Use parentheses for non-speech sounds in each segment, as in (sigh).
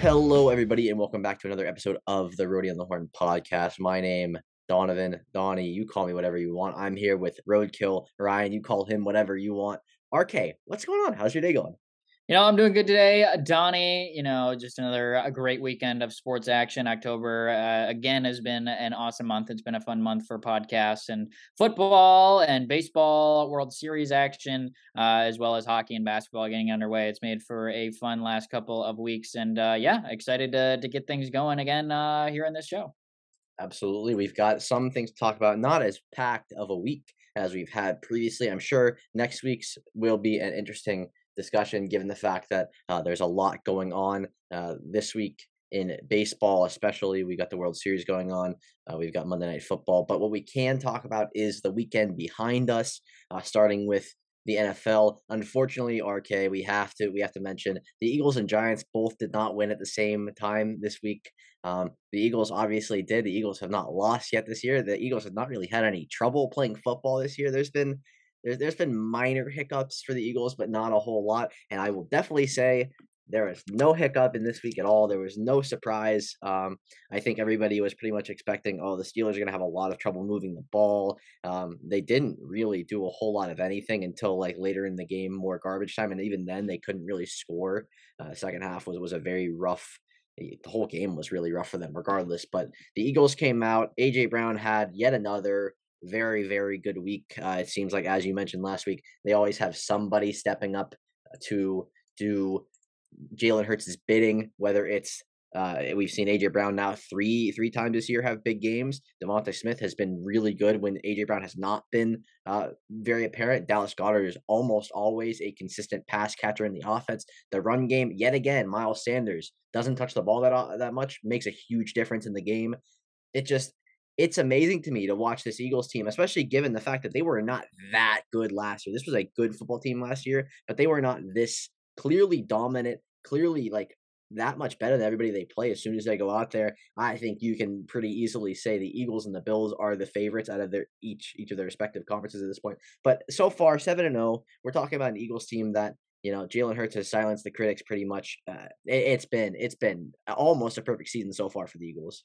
Hello, everybody, and welcome back to another episode of the Roadie on the Horn podcast. My name, Donovan, Donnie. You call me whatever you want. I'm here with Roadkill Ryan. You call him whatever you want. RK, what's going on? How's your day going? You know, I'm doing good today. Uh, Donnie, you know, just another a great weekend of sports action. October, uh, again, has been an awesome month. It's been a fun month for podcasts and football and baseball, World Series action, uh, as well as hockey and basketball getting underway. It's made for a fun last couple of weeks. And uh, yeah, excited to, to get things going again uh, here in this show. Absolutely. We've got some things to talk about, not as packed of a week as we've had previously. I'm sure next week's will be an interesting discussion, given the fact that uh, there's a lot going on uh, this week in baseball, especially. We got the World Series going on. Uh, we've got Monday Night Football. But what we can talk about is the weekend behind us, uh, starting with the NFL. Unfortunately, RK, we have to we have to mention the Eagles and Giants both did not win at the same time this week. Um, the Eagles obviously did. The Eagles have not lost yet this year. The Eagles have not really had any trouble playing football this year. There's been there's there's been minor hiccups for the Eagles, but not a whole lot. And I will definitely say there was no hiccup in this week at all. There was no surprise. Um, I think everybody was pretty much expecting, oh, the Steelers are going to have a lot of trouble moving the ball. Um, they didn't really do a whole lot of anything until like later in the game, more garbage time, and even then they couldn't really score. Uh, second half was was a very rough. The whole game was really rough for them, regardless. But the Eagles came out. AJ Brown had yet another very, very good week. Uh, it seems like, as you mentioned last week, they always have somebody stepping up to do Jalen Hurts' bidding, whether it's uh, we've seen AJ Brown now three three times this year have big games. DeVonta Smith has been really good when AJ Brown has not been uh, very apparent. Dallas Goedert is almost always a consistent pass catcher in the offense. The run game, yet again, Miles Sanders doesn't touch the ball that uh, that much, makes a huge difference in the game. It just it's amazing to me to watch this Eagles team, especially given the fact that they were not that good last year. This was a good football team last year, but they were not this clearly dominant, clearly like that much better than everybody they play as soon as they go out there. I think you can pretty easily say the Eagles and the Bills are the favorites out of their each each of their respective conferences at this point. But so far, seven and zero. Oh, we're talking about an Eagles team that you know Jalen Hurts has silenced the critics pretty much. Uh, it, it's been it's been almost a perfect season so far for the Eagles.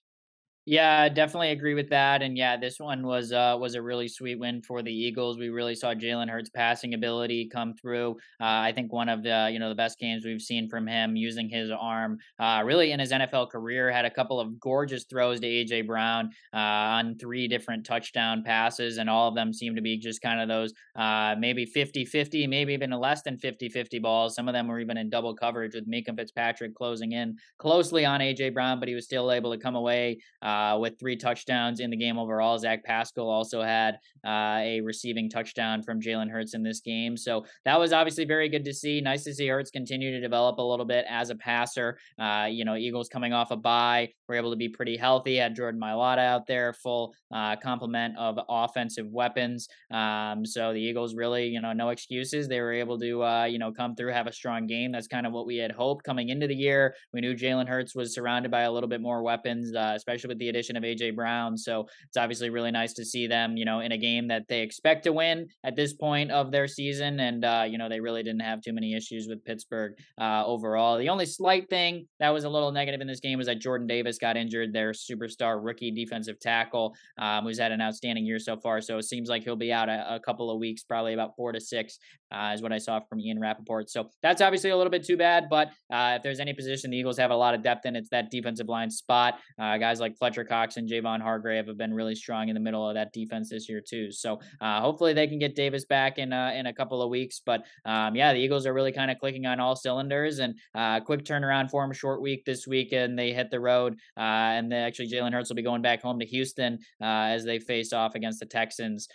Yeah, definitely agree with that. And yeah, this one was uh, was a really sweet win for the Eagles. We really saw Jalen Hurts' passing ability come through. Uh, I think one of the you know the best games we've seen from him using his arm, uh, really in his NFL career. Had a couple of gorgeous throws to AJ Brown uh, on three different touchdown passes, and all of them seem to be just kind of those uh, maybe 50-50, maybe even less than 50-50 balls. Some of them were even in double coverage with Minkah Fitzpatrick closing in closely on AJ Brown, but he was still able to come away. Uh, with three touchdowns in the game overall. Zach Pascal also had uh, a receiving touchdown from Jalen Hurts in this game. So that was obviously very good to see. Nice to see Hurts continue to develop a little bit as a passer. Uh, you know, Eagles coming off a bye were able to be pretty healthy. Had Jordan Mailata out there, full uh, complement of offensive weapons. Um, so the Eagles really, you know, no excuses. They were able to, uh, you know, come through, have a strong game. That's kind of what we had hoped coming into the year. We knew Jalen Hurts was surrounded by a little bit more weapons, uh, especially with the addition of AJ Brown. So it's obviously really nice to see them, you know, in a game that they expect to win at this point of their season. And, uh, you know, they really didn't have too many issues with Pittsburgh uh, overall. The only slight thing that was a little negative in this game was that Jordan Davis got injured, their superstar rookie defensive tackle, um, who's had an outstanding year so far. So it seems like he'll be out a, a couple of weeks, probably about four to six, uh, is what I saw from Ian Rapoport. So that's obviously a little bit too bad. But uh, if there's any position the Eagles have a lot of depth in, it's that defensive line spot. Uh, guys like Fletcher Cox and Javon Hargrave have been really strong in the middle of that defense this year too. So uh, hopefully they can get Davis back in uh, in a couple of weeks. But um, yeah, the Eagles are really kind of clicking on all cylinders and uh, quick turnaround for them. Short week this week, and they hit the road and actually, Jalen Hurts will be going back home to Houston as they face off against the Texans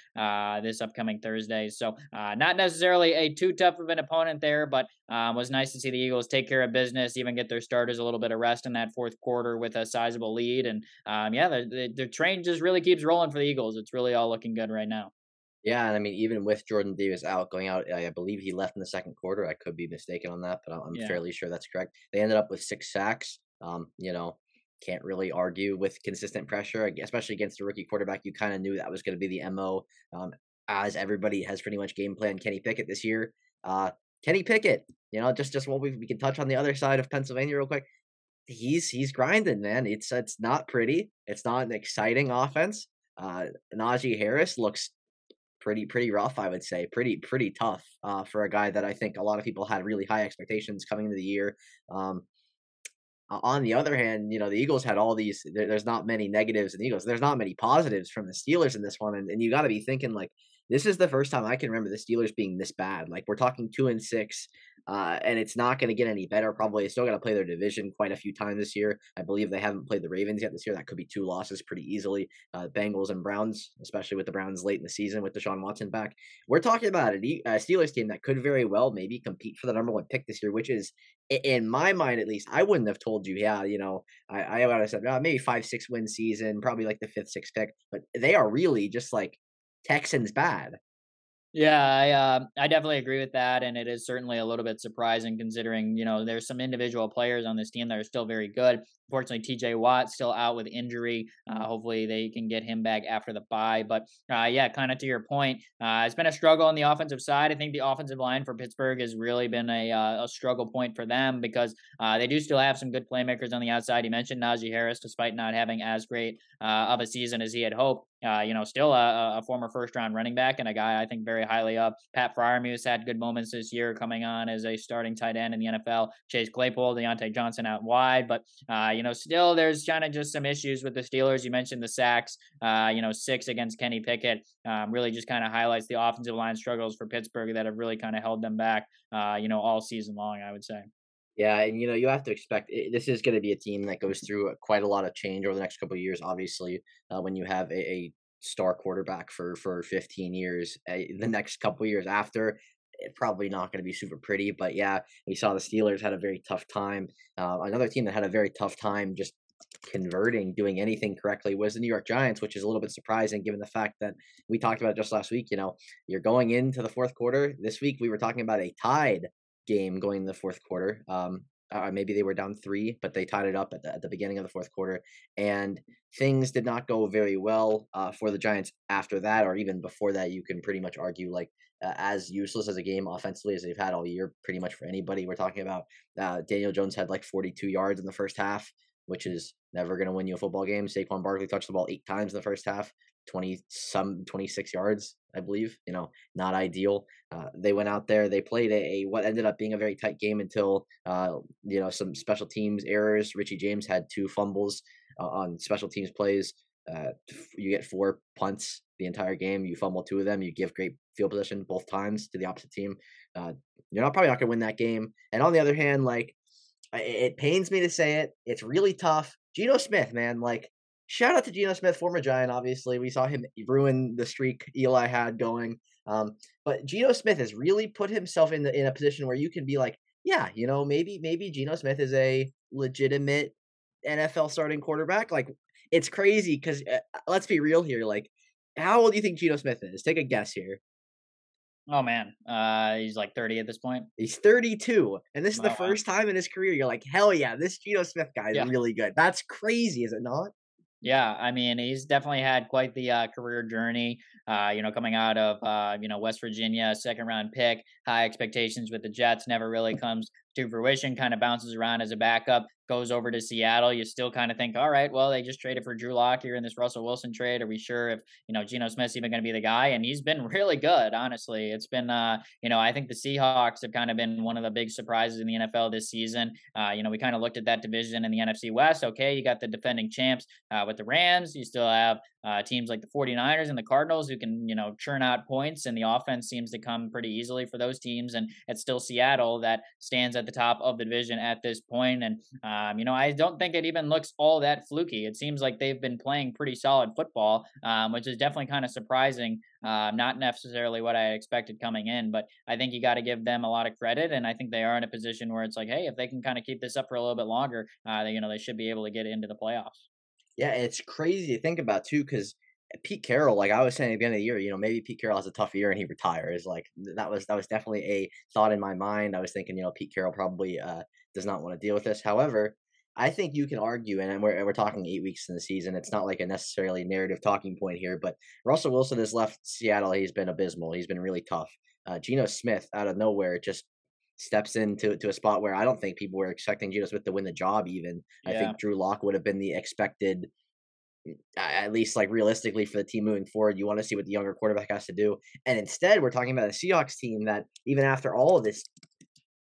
this upcoming Thursday. So, not necessarily a too tough of an opponent there, but um, was nice to see the Eagles take care of business, even get their starters a little bit of rest in that fourth quarter with a sizable lead. And um, yeah, the, the, the train just really keeps rolling for the Eagles. It's really all looking good right now. Yeah, and I mean, even with Jordan Davis out, going out, I believe he left in the second quarter. I could be mistaken on that, but I'm yeah. fairly sure that's correct. They ended up with six sacks. Um, you know, can't really argue with consistent pressure, especially against a rookie quarterback. You kind of knew that was going to be the mo. Um, as everybody has pretty much game plan Kenny Pickett this year. Uh, Kenny Pickett, you know, just just what we we can touch on the other side of Pennsylvania real quick. He's he's grinding, man. It's it's not pretty. It's not an exciting offense. Uh, Najee Harris looks pretty pretty rough, I would say. Pretty pretty tough uh, for a guy that I think a lot of people had really high expectations coming into the year. Um, on the other hand, you know, the Eagles had all these, there, there's not many negatives in the Eagles. There's not many positives from the Steelers in this one. And, and you got to be thinking, like, this is the first time I can remember the Steelers being this bad. Like we're talking two and six, uh, and it's not going to get any better. Probably still got to play their division quite a few times this year. I believe they haven't played the Ravens yet this year. That could be two losses pretty easily. Uh, Bengals and Browns, especially with the Browns late in the season with Deshaun Watson back. We're talking about a, Steelers team that could very well maybe compete for the number one pick this year, which is in my mind at least. I wouldn't have told you, yeah, you know, I, I would have said oh, maybe five six win season, probably like the fifth sixth pick, but they are really just like Texans bad. Yeah, I uh, I definitely agree with that, and it is certainly a little bit surprising considering you know there's some individual players on this team that are still very good. Unfortunately, T.J. Watt still out with injury. Uh, hopefully, they can get him back after the bye. But uh, yeah, kind of to your point, uh, it's been a struggle on the offensive side. I think the offensive line for Pittsburgh has really been a uh, a struggle point for them because uh, they do still have some good playmakers on the outside. You mentioned Najee Harris, despite not having as great of a season as he had hoped. Uh, you know, still a, a, former first round running back and a guy I think very highly up. Pat Freiermuth had good moments this year coming on as a starting tight end in the NFL. Chase Claypool, Diontae Johnson out wide, but uh, you know, still there's kind of just some issues with the Steelers. You mentioned the sacks, uh, you know, six against Kenny Pickett. Um, really just kind of highlights the offensive line struggles for Pittsburgh that have really kind of held them back, uh, you know, all season long, I would say. Yeah, and you know you have to expect it, this is going to be a team that goes through quite a lot of change over the next couple of years. Obviously, uh, when you have a, a, star quarterback for for 15 years, uh, the next couple years after, it's probably not going to be super pretty. But yeah, we saw the Steelers had a very tough time. Uh, another team that had a very tough time just converting, doing anything correctly was the New York Giants, which is a little bit surprising given the fact that we talked about just last week. You know, you're going into the fourth quarter. This week we were talking about a tied game going in the fourth quarter. Um, uh, maybe they were down three, but they tied it up at the, at the beginning of the fourth quarter. And things did not go very well uh, for the Giants after that, or even before that. You can pretty much argue like uh, as useless as a game offensively as they've had all year, pretty much for anybody. We're talking about uh, Daniel Jones had like 42 yards in the first half, which is never going to win you a football game. Saquon Barkley touched the ball eight times in the first half, 20 some 26 yards, I believe. You know, not ideal. Uh, they went out there, they played a, a, what ended up being a very tight game until uh, you know some special teams errors. Richie James had two fumbles uh, on special teams plays. Uh, you get four punts the entire game. You fumble two of them. You give great field position both times to the opposite team. Uh, you're not probably not gonna win that game. And on the other hand, like it pains me to say it, it's really tough. Geno Smith, man, like shout out to Geno Smith, former Giant. Obviously, we saw him ruin the streak Eli had going. Um, but Geno Smith has really put himself in the in a position where you can be like, yeah, you know, maybe maybe Geno Smith is a legitimate NFL starting quarterback. Like it's crazy because uh, let's be real here. Like, how old do you think Geno Smith is? Take a guess here. Oh man, uh, he's like 30 at this point. He's 32, and this is the first time in his career you're like, hell yeah, this Geno Smith guy is yeah. really good. That's crazy, is it not? Yeah, I mean, he's definitely had quite the uh, career journey. Uh, you know, coming out of uh, you know West Virginia, second round pick, high expectations with the Jets, never really comes to fruition. Kind of bounces around as a backup, goes over to Seattle, you still kind of think, all right, well, they just traded for Drew Lock here in this Russell Wilson trade. Are we sure if, you know, Geno Smith's even going to be the guy? And he's been (laughs) really good, honestly. It's been, uh, you know, I think the Seahawks have kind of been one of the big surprises in the NFL this season. Uh, you know, we kind of looked at that division in the NFC West. Okay, you got the defending champs uh, with the Rams. You still have uh, teams like the 49ers and the Cardinals who can, you know, churn out points, and the offense seems to come pretty easily for those teams. And it's still Seattle that stands at the top of the division at this point. And, um, you know, I don't think it even looks all that fluky. It seems like they've been playing pretty solid football, um, which is definitely kind of surprising. Uh, not necessarily what I expected coming in, but I think you got to give them a lot of credit. And I think they are in a position where it's like, hey, if they can kind of keep this up for a little bit longer, uh, they, you know, they should be able to get into the playoffs. Yeah, it's crazy to think about too, because Pete Carroll, like I was saying at the end of the year, you know, maybe Pete Carroll has a tough year and he retires. Like that was that was definitely a thought in my mind. I was thinking, you know, Pete Carroll probably uh, does not want to deal with this. However, I think you can argue, and we're we're talking eight weeks in the season. It's not like a necessarily narrative talking point here, but Russell Wilson has left Seattle. He's been abysmal. He's been really tough. Uh, Geno Smith out of nowhere just steps into to a spot where I don't think people were expecting Geno Smith to win the job. Even yeah. I think Drew Lock would have been the expected, mm, at least like realistically for the team moving forward. You want to see what the younger quarterback has to do, and instead we're talking about a Seahawks team that even after all of this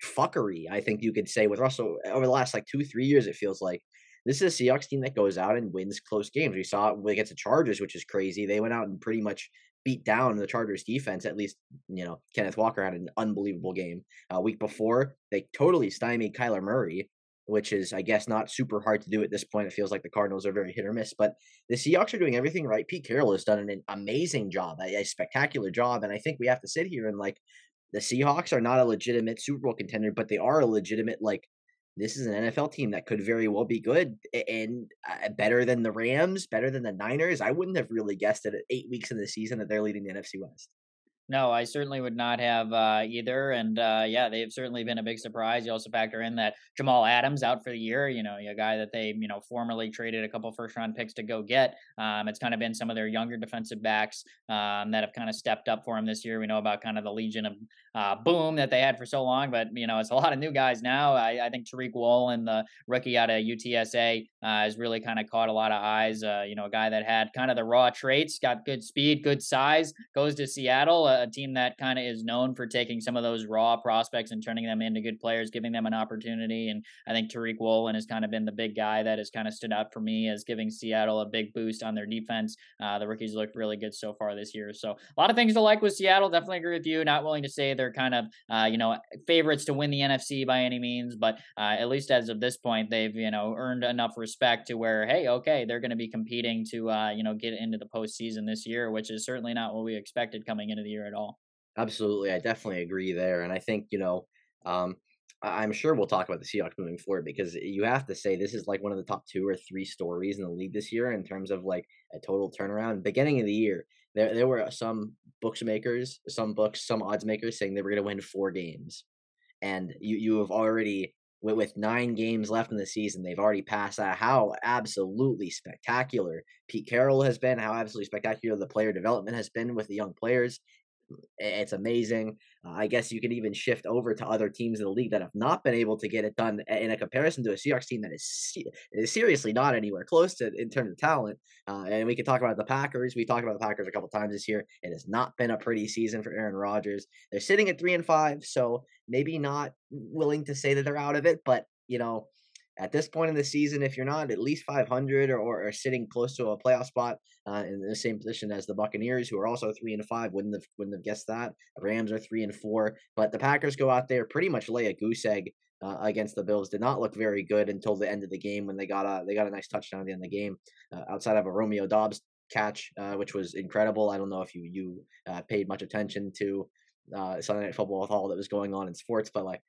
fuckery, I think you could say with Russell over the last like two three years, it feels like. This is a Seahawks team that goes out and wins close games. We saw it against the Chargers, which is crazy. They went out and pretty much beat down the Chargers defense. At least, you know, Kenneth Walker had an unbelievable game. A uh, week before, they totally stymied Kyler Murray, which is, I guess, not super hard to do at this point. It feels like the Cardinals are very hit or miss, but the Seahawks are doing everything right. Pete Carroll has done an amazing job, a, a spectacular job, and I think we have to sit here and like the Seahawks are not a legitimate Super Bowl contender, but they are a legitimate like this is an NFL team that could very well be good and uh, better than the Rams, better than the Niners. I wouldn't have really guessed it at eight weeks in the season that they're leading the NFC West. No, I certainly would not have uh, either. And uh, yeah, they've certainly been a big surprise. You also factor in that Jamal Adams out for the year, you know, a guy that they, you know, formerly traded a couple first round picks to go get. Um, it's kind of been some of their younger defensive backs um, that have kind of stepped up for him this year. We know about kind of the Legion of uh, Boom that they had for so long, but, you know, it's a lot of new guys now. I, I think Tariq Woolen, the rookie out of UTSA, uh, has really kind of caught a lot of eyes. Uh, you know, a guy that had kind of the raw traits, got good speed, good size, goes to Seattle a team that kind of is known for taking some of those raw prospects and turning them into good players, giving them an opportunity. And I think Tariq Woolen has kind of been the big guy that has kind of stood out for me as giving Seattle a big boost on their defense. Uh, the rookies looked really good so far this year. So a lot of things to like with Seattle. Definitely agree with you. Not willing to say they're kind of, uh, you know, favorites to win the NFC by any means, but uh, at least as of this point, they've, you know, earned enough respect to where, hey, okay, they're going to be competing to, uh, you know, get into the postseason this year, which is certainly not what we expected coming into the year at all. Absolutely, I definitely agree there, and I think you know, um, I'm sure we'll talk about the Seahawks moving forward because you have to say this is like one of the top two or three stories in the league this year in terms of like a total turnaround. Beginning of the year, there there were some bookmakers, some books, some odds makers saying they were going to win four games, and you you have already with, with nine games left in the season, they've already passed that. How absolutely spectacular Pete Carroll has been, how absolutely spectacular the player development has been with the young players. It's amazing. Uh, I guess you can even shift over to other teams in the league that have not been able to get it done in a comparison to a Seahawks team that is, is seriously not anywhere close to in terms of talent. Uh, and we can talk about the Packers. We talked about the Packers a couple times this year. It has not been a pretty season for Aaron Rodgers. They're sitting at three and five, so maybe not willing to say that they're out of it, but you know at this point in the season, if you're not at least 500 or, or, sitting close to a playoff spot uh, in the same position as the Buccaneers, who are also three and five, wouldn't have wouldn't have guessed that. The Rams are three and four, but the Packers go out there pretty much lay a goose egg uh, against the Bills. Did not look very good until the end of the game when they got a they got a nice touchdown at the end of the game, uh, outside of a Romeo Doubs catch, uh, which was incredible. I don't know if you you uh, paid much attention to uh, Sunday Night Football with all that was going on in sports, but like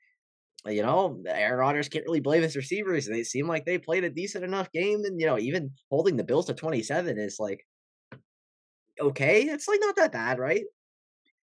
you know, Aaron Rodgers can't really blame his receivers. They seem like they played a decent enough game, and you know, even holding the Bills to twenty seven is like okay. It's like not that bad, right?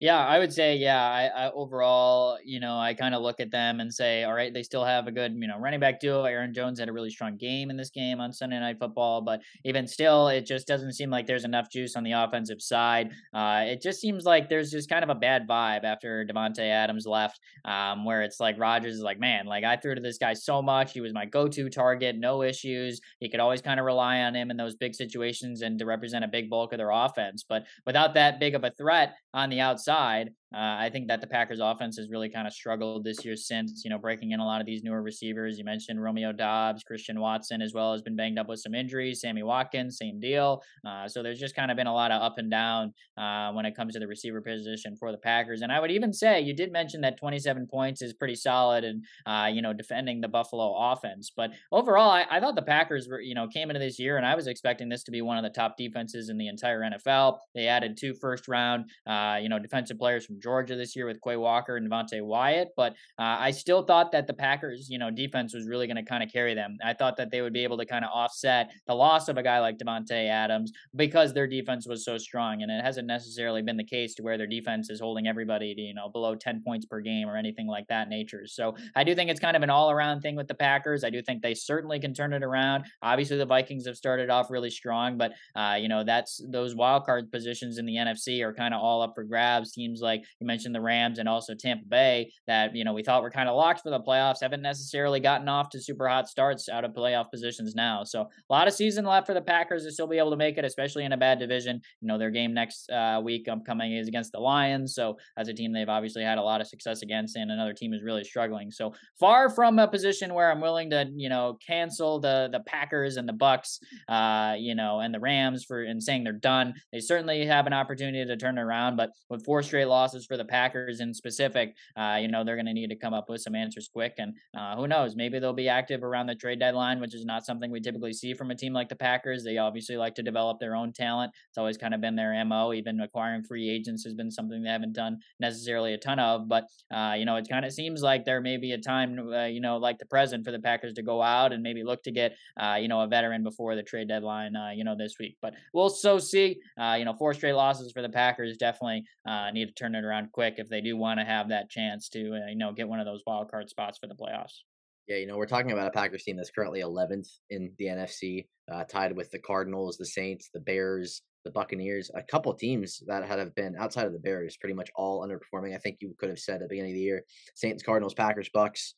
Yeah, I would say, yeah, I, I overall, you know, I kind of look at them and say, all right, they still have a good, you know, running back duo. Aaron Jones had a really strong game in this game on Sunday Night Football, but even still, it just doesn't seem like there's enough juice on the offensive side. Uh, it just seems like there's just kind of a bad vibe after Davante Adams left, um, where it's like Rodgers is like, man, like I threw to this guy so much. He was my go-to target, no issues. He could always kind of rely on him in those big situations and to represent a big bulk of their offense. But without that big of a threat on the outside side, uh, I think that the Packers offense has really kind of struggled this year since, you know, breaking in a lot of these newer receivers. You mentioned Romeo Doubs, Christian Watson, as well, has been banged up with some injuries. Sammy Watkins, same deal. Uh, so there's just kind of been a lot of up and down uh, when it comes to the receiver position for the Packers. And I would even say you did mention that 27 points is pretty solid and, uh, you know, defending the Buffalo offense. But overall, I, I thought the Packers were, you know, came into this year and I was expecting this to be one of the top defenses in the entire NFL. They added two first round, uh, you know, defensive players from Georgia this year with Quay Walker and Devonte Wyatt, but uh, I still thought that the Packers, you know, defense was really going to kind of carry them. I thought that they would be able to kind of offset the loss of a guy like Davante Adams because their defense was so strong, and it hasn't necessarily been the case to where their defense is holding everybody to you know below 10 points per game or anything like that nature. So I do think it's kind of an all around thing with the Packers. I do think they certainly can turn it around. Obviously, the Vikings have started off really strong, but uh, you know that's those wild card positions in the NFC are kind of all up for grabs. Teams like you mentioned the Rams and also Tampa Bay that you know we thought were kind of locked for the playoffs haven't necessarily gotten off to super hot starts out of playoff positions now. So a lot of season left for the Packers to still be able to make it, especially in a bad division. You know their game next uh, week upcoming is against the Lions, so as a team they've obviously had a lot of success against, and another team is really struggling. So far from a position where I'm willing to you know cancel the the Packers and the Bucks, uh, you know, and the Rams for and saying they're done. They certainly have an opportunity to turn around, but with four straight losses for the Packers in specific, uh, you know, they're going to need to come up with some answers quick. And uh, who knows, maybe they'll be active around the trade deadline, which is not something we typically see from a team like the Packers. They obviously like to develop their own talent. It's always kind of been their MO. Even acquiring free agents has been something they haven't done necessarily a ton of. But, uh, you know, it kind of seems like there may be a time, uh, you know, like the present for the Packers to go out and maybe look to get, uh, you know, a veteran before the trade deadline, uh, you know, this week. But we'll so see. You know, four straight losses for the Packers definitely need to turn it around quick if they do want to have that chance to, uh, you know, get one of those wild card spots for the playoffs. Yeah, you know, we're talking about a Packers team that's currently 11th in the NFC, uh, tied with the Cardinals, the Saints, the Bears, the Buccaneers, a couple teams that had have been outside of the Bears, pretty much all underperforming. I think you could have said at the beginning of the year, Saints, Cardinals, Packers, Bucks,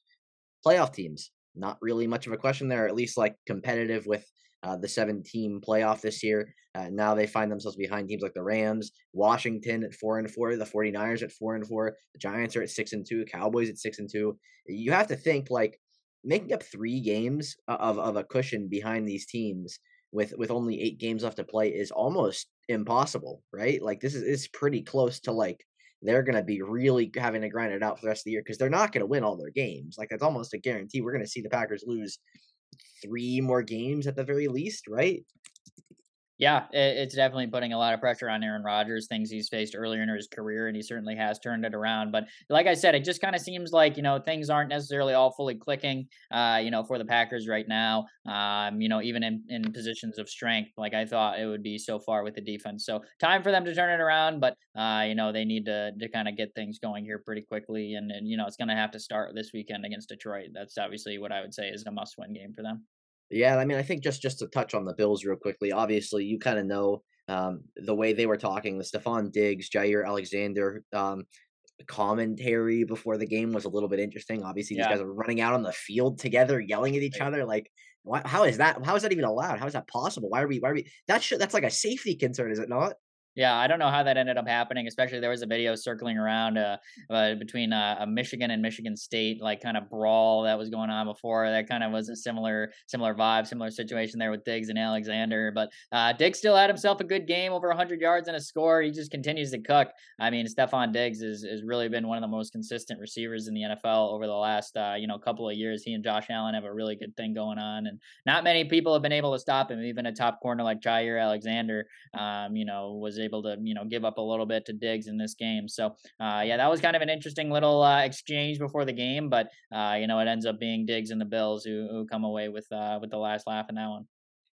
playoff teams. Not really much of a question there, at least like competitive with uh, the seven team playoff this year. Uh, now they find themselves behind teams like the Rams, Washington at four and four, the 49ers at four and four, the Giants are at six and two, Cowboys at six and two. You have to think like making up three games of, of a cushion behind these teams with with only eight games left to play is almost impossible, right? Like this is is pretty close to like they're going to be really having to grind it out for the rest of the year because they're not going to win all their games. Like it's almost a guarantee. We're going to see the Packers lose three more games at the very least, right? Yeah, it's definitely putting a lot of pressure on Aaron Rodgers, things he's faced earlier in his career, and he certainly has turned it around. But like I said, it just kind of seems like, you know, things aren't necessarily all fully clicking, uh, you know, for the Packers right now, um, you know, even in, in positions of strength, like I thought it would be so far with the defense. So time for them to turn it around, but, uh, you know, they need to, to kind of get things going here pretty quickly. And, and you know, it's going to have to start this weekend against Detroit. That's obviously what I would say is a must win game for them. Yeah, I mean, I think just just to touch on the Bills real quickly. Obviously, you kind of know um, the way they were talking. The Stefon Diggs, Jaire Alexander um, commentary before the game was a little bit interesting. Obviously, these yeah. guys are running out on the field together, yelling at each other. Like, why, how is that? How is that even allowed? How is that possible? Why are we? Why are we? That should, that's like a safety concern, is it not? Yeah, I don't know how that ended up happening. Especially there was a video circling around uh, uh, between uh, Michigan and Michigan State, like kind of brawl that was going on before. That kind of was a similar similar vibe, similar situation there with Diggs and Alexander. But uh, Diggs still had himself a good game, over 100 yards and a score. He just continues to cook. I mean, Stefon Diggs has, has really been one of the most consistent receivers in the NFL over the last uh, you know couple of years. He and Josh Allen have a really good thing going on, and not many people have been able to stop him. Even a top corner like Jaire Alexander, um, you know, was able to you know give up a little bit to Diggs in this game. So uh, yeah, that was kind of an interesting little uh, exchange before the game, but uh, you know it ends up being Diggs and the Bills who, who come away with with the last laugh in that one.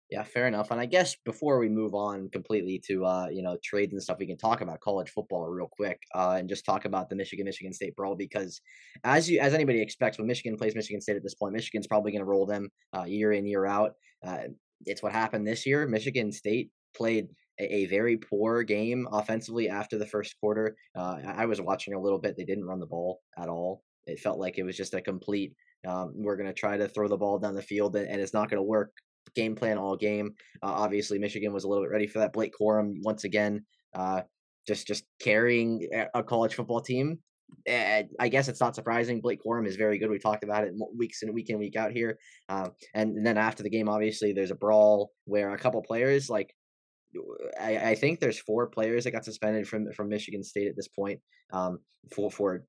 Yeah, fair enough. And I guess before we move on completely to uh, you know trades and stuff, we can talk about college football real quick uh, and just talk about the Michigan Michigan State brawl because as you as anybody expects, when Michigan plays Michigan State at this point, Michigan's probably going to roll them uh, year in year out. It's what happened this year. Michigan State played a, very poor game offensively after the first quarter. Uh, I was watching a little bit. They didn't run the ball at all. It felt like it was just a complete. Um, we're going to try to throw the ball down the field, and, it's not going to work. Game plan all game. Uh, obviously, Michigan was a little bit ready for that. Blake Corum once again, uh, just just carrying a college football team. And I guess it's not surprising. Blake Corum is very good. We talked about it weeks and week in week out here. Uh, and, and then after the game, obviously, there's a brawl where a couple players like I, I think there's four players that got suspended from from Michigan State at this point um, for for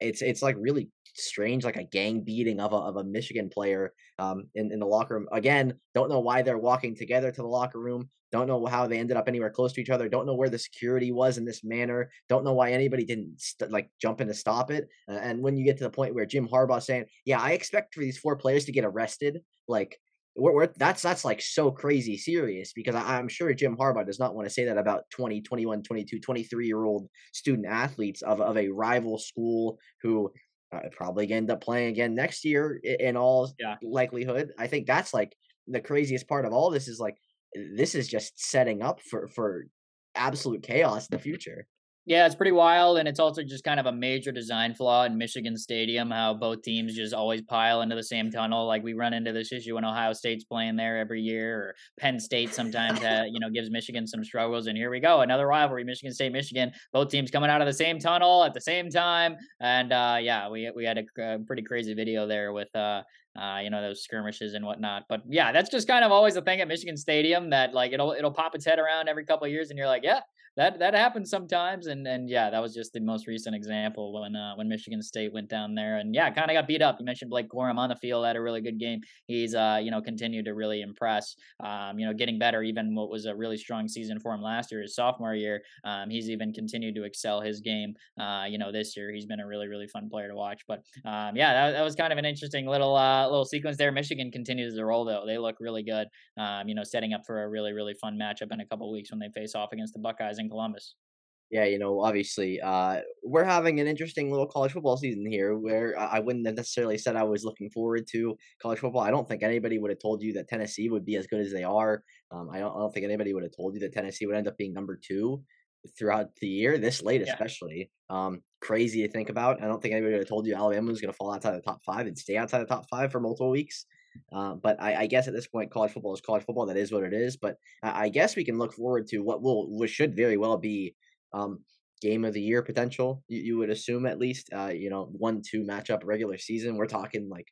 it's it's like really strange, like a gang beating of a of a Michigan player um, in in the locker room. Again, don't know why they're walking together to the locker room. Don't know how they ended up anywhere close to each other. Don't know where the security was in this manner. Don't know why anybody didn't st- like jump in to stop it. Uh, and when you get to the point where Jim Harbaugh saying, "Yeah, I expect for these four players to get arrested," like we're, we're, that's that's like so crazy serious because I, am sure Jim Harbaugh does not want to say that about 20, 21, 22, 23 year old student athletes of, of a rival school who uh, probably end up playing again next year in all yeah. likelihood. I think that's like the craziest part of all this is like this is just setting up for for absolute chaos in the future. Yeah, it's pretty wild, and it's also just kind of a major design flaw in Michigan Stadium. How both teams just always pile into the same tunnel. Like we run into this issue when Ohio State's playing there every year, or Penn State sometimes that you know gives Michigan some struggles. And here we go, another rivalry: Michigan State, Michigan. Both teams coming out of the same tunnel at the same time, and uh, yeah, we we had a, a pretty crazy video there with uh, uh, you know those skirmishes and whatnot. But yeah, that's just kind of always a thing at Michigan Stadium that like it'll it'll pop its head around every couple of years, and you're like, yeah, that that happens sometimes. And and yeah, that was just the most recent example when uh, when Michigan State went down there, and yeah, kind of got beat up. You mentioned Blake Corum on the field had a really good game. He's uh you know continued to really impress. Um, you know, getting better. Even what was a really strong season for him last year, his sophomore year, um, he's even continued to excel his game. Uh, you know, this year he's been a really really fun player to watch. But um, yeah, that, that was kind of an interesting little uh little sequence there. Michigan continues to roll though; they look really good. Um, you know, setting up for a really really fun matchup in a couple weeks when they face off against the Buckeyes in Columbus. Yeah, you know, obviously, uh, we're having an interesting little college football season here where I wouldn't have necessarily said I was looking forward to college football. I don't think anybody would have told you that Tennessee would be as good as they are. Um, I, don't, I don't think anybody would have told you that Tennessee would end up being number two throughout the year, this late yeah. especially. Um, crazy to think about. I don't think anybody would have told you Alabama was going to fall outside the top five and stay outside the top five for multiple weeks. Uh, but I, I, guess at this point, college football is college football. That is what it is. But I, I guess we can look forward to what will, what should very well be um, game of the year potential. You, you would assume at least, uh, you know, one two matchup regular season. We're talking like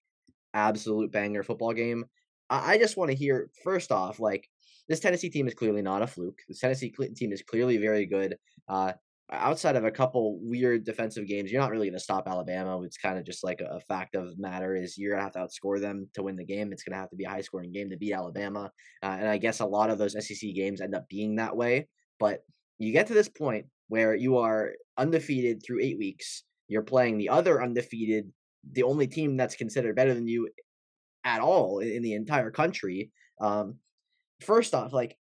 absolute banger football game. I, I just want to hear first off, like this Tennessee team is clearly not a fluke. This Tennessee team is clearly very good. Uh, outside of a couple weird defensive games, you're not really going to stop Alabama. It's kind of just like a, a fact of matter is you're going to have to outscore them to win the game. It's going to have to be a high scoring game to beat Alabama. Uh, and I guess a lot of those SEC games end up being that way. But you get to this point where you are undefeated through eight weeks. You're playing the other undefeated, the only team that's considered better than you at all in, in the entire country. Um, first off, like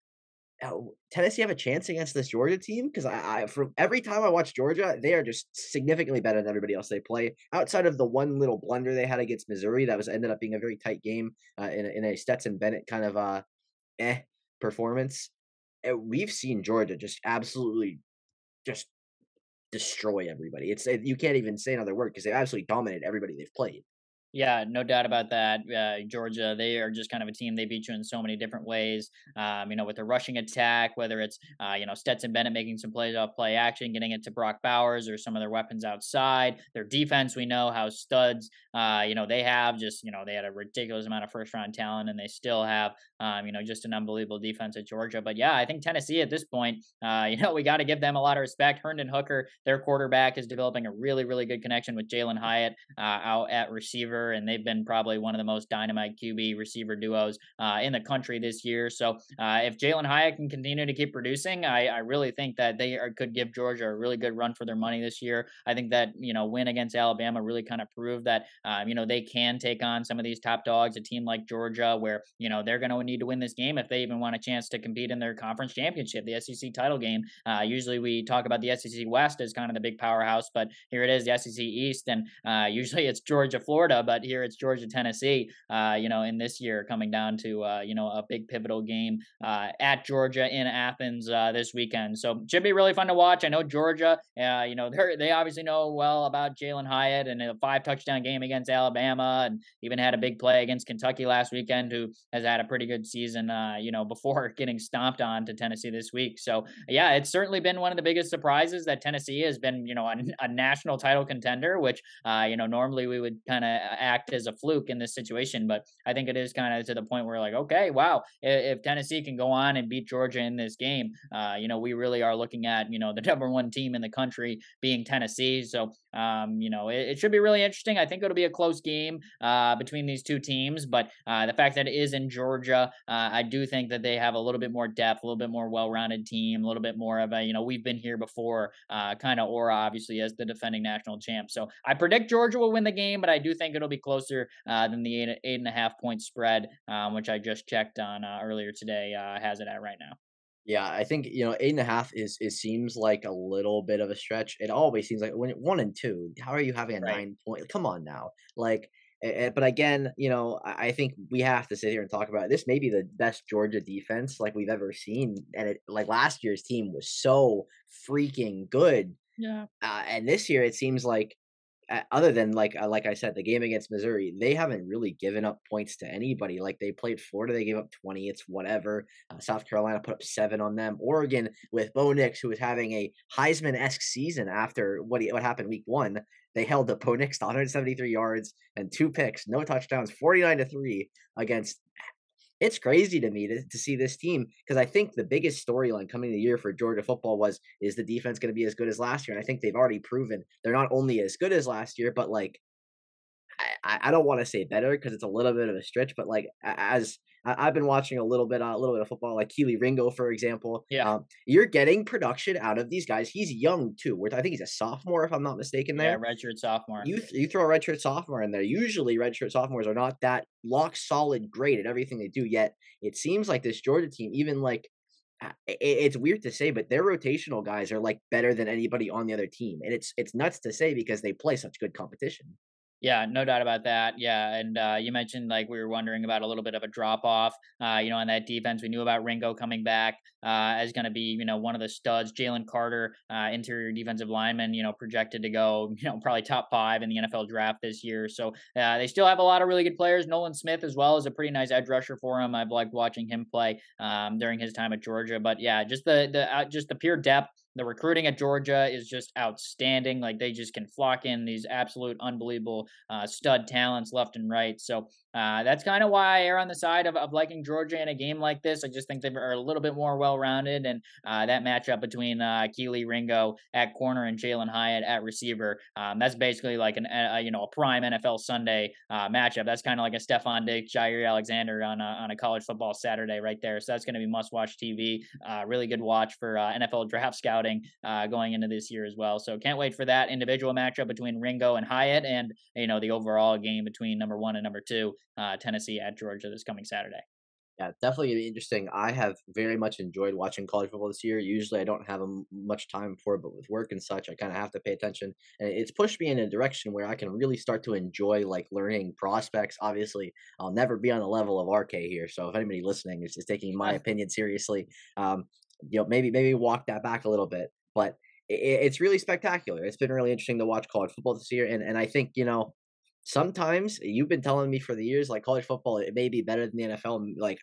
Tennessee have a chance against this Georgia team because I, I, from every time I watch Georgia, they are just significantly better than everybody else they play. Outside of the one little blunder they had against Missouri, that was ended up being a very tight game uh, in a, in a Stetson Bennett kind of uh, eh performance. Eh, we've seen Georgia just absolutely just destroy everybody. It's you can't even say another word because they absolutely dominate everybody they've played. Yeah, no doubt about that. Uh, Georgia, they are just kind of a team. They beat you in so many different ways. Um, you know, with the rushing attack, whether it's uh, you know Stetson Bennett making some plays off play action, getting it to Brock Bowers, or some of their weapons outside. Their defense, we know how studs. Uh, you know, they have just you know they had a ridiculous amount of first round talent, and they still have um, you know just an unbelievable defense at Georgia. But yeah, I think Tennessee at this point, uh, (laughs) you know, we got to give them a lot of respect. Hendon Hooker, their quarterback, is developing a really really good connection with Jalin Hyatt uh, out at receiver receiver, and they've been probably one of the most dynamite QB receiver duos uh, in the country this year. So uh, if Jalin Hyatt can continue to keep producing, I, I really think that they are, could give Georgia a really good run for their money this year. I think that you know win against Alabama really kind of proved that um, you know they can take on some of these top dogs, a team like Georgia, where you know they're going to need to win this game if they even want a chance to compete in their conference championship, the SEC title game. Uh, usually we talk about the SEC West as kind of the big powerhouse, but here it is, the SEC East, and uh, usually it's Georgia, Florida, but here it's Georgia, Tennessee. Uh, you know, in this year coming down to uh, you know a big pivotal game uh, at Georgia in Athens uh, this weekend. So should be really fun to watch. I know Georgia. Uh, you know (laughs) they they obviously know well about Jalin Hyatt and a five touchdown game against Alabama, and even had a big play against Kentucky last weekend, who has had a pretty good season. (laughs) you know before (laughs) getting stomped on to Tennessee this week. So yeah, it's certainly been one of the biggest surprises that Tennessee has been you know a, a national title contender, which you know normally we would kind of act as a fluke in this situation, but I think it is kind of to the point where like, okay, wow, if, if, Tennessee can go on and beat Georgia in this game, uh, you know, we really are looking at you know the (laughs) number one team in the country being Tennessee. So um, you know, it, it, should be really interesting. I think it'll be a close game uh, between these two teams, but uh, the fact that it is in Georgia, uh, I do think that they have a little bit more depth, a little bit more well-rounded team, a little bit more of a you know we've been here before uh, kind of aura, obviously as the defending national champ. So I predict Georgia will win the game, but I do think it'll be closer uh, than the eight, eight and a half point spread, um, which I just checked on uh, earlier today has it at right now. Yeah, I think you know eight and a half is it seems like a little bit of a stretch. It always seems like when one and two, how are you having a right. nine point? Come on now, like. But again, you know, I think we have to sit here and talk about it. this. May be the best Georgia defense like we've ever seen, and it like last year's team was so freaking good. Yeah. Uh, and this year, it seems like other than like uh, like I said, the game against Missouri, they haven't really given up points to anybody. Like they played Florida, they gave up twenty. It's whatever. Uh, South Carolina put up seven on them. Oregon with Bo Nix, who was having a Heisman esque season after what what happened week one, they held the Bo Nix to 173 yards and two picks, no touchdowns, 49 to three against it's crazy to me to, to see this team because I think the biggest storyline coming the year for Georgia football was is the defense going to be as good as last year? And I think they've already proven they're not only as good as last year, but like I, I don't want to say better because it's a little bit of a stretch, but like as I, have been watching a little bit, uh, a little bit of football, like Kelee Ringo, for example. Yeah, um, you're getting production out of these guys. He's young too. I think he's a sophomore, if I'm not mistaken. There, yeah, redshirt sophomore. You you throw a redshirt sophomore in there. Usually, redshirt sophomores are not that lock solid great at everything they do. Yet it seems like this Georgia team, even like it's weird to say, but their rotational guys are like better than anybody on the other team, and it's it's nuts to say because they play such good competition. Yeah, no doubt about that. Yeah, and uh, you mentioned like we were wondering about a little bit of a drop off. Uh, you know, on that defense, we knew about Ringo coming back uh, as going to be you know one of the studs. Jalen Carter, uh, interior defensive lineman, you know, projected to go (laughs) you know probably top five in the NFL draft this year. So uh, they still have a lot of really good players. Nolan Smith as well is a pretty nice edge rusher for him. I've liked watching him play um, during his time at Georgia. But yeah, just the the uh, just the pure depth the recruiting at Georgia is just outstanding. Like they just can flock in these absolute unbelievable uh, stud talents left and right. So uh, that's kind of why I err on the side of, of liking Georgia in a game like this. I just think they are a little bit more well rounded, and uh, that matchup between uh, Kelee Ringo at corner and Jalin Hyatt at receiver, um, that's basically like an a, you know a prime NFL Sunday uh, matchup. That's kind of like a Stefon Diggs, Jaire Alexander on a, on a college football Saturday right there. So that's going to be must watch TV. Uh, really good watch for uh, NFL draft scouting going into this year as well. So can't wait for that individual matchup between Ringo and Hyatt, and you know the overall game between number one and number two uh, Tennessee at Georgia this coming Saturday. Yeah, definitely gonna be interesting. I have very much enjoyed watching college football this year. Usually, I don't have much time for it, but with work and such, I kind of have to pay attention. And it's pushed me in a direction where I can really start to enjoy like learning prospects. Obviously, I'll never be on the level of RK here, so if anybody listening is, is taking my (laughs) opinion seriously, um, you know, maybe maybe walk that back a little bit. But it, it's really spectacular. It's been really interesting to watch college football this year, and and I think you know sometimes you've been telling me for the years like college football it may be better than the NFL like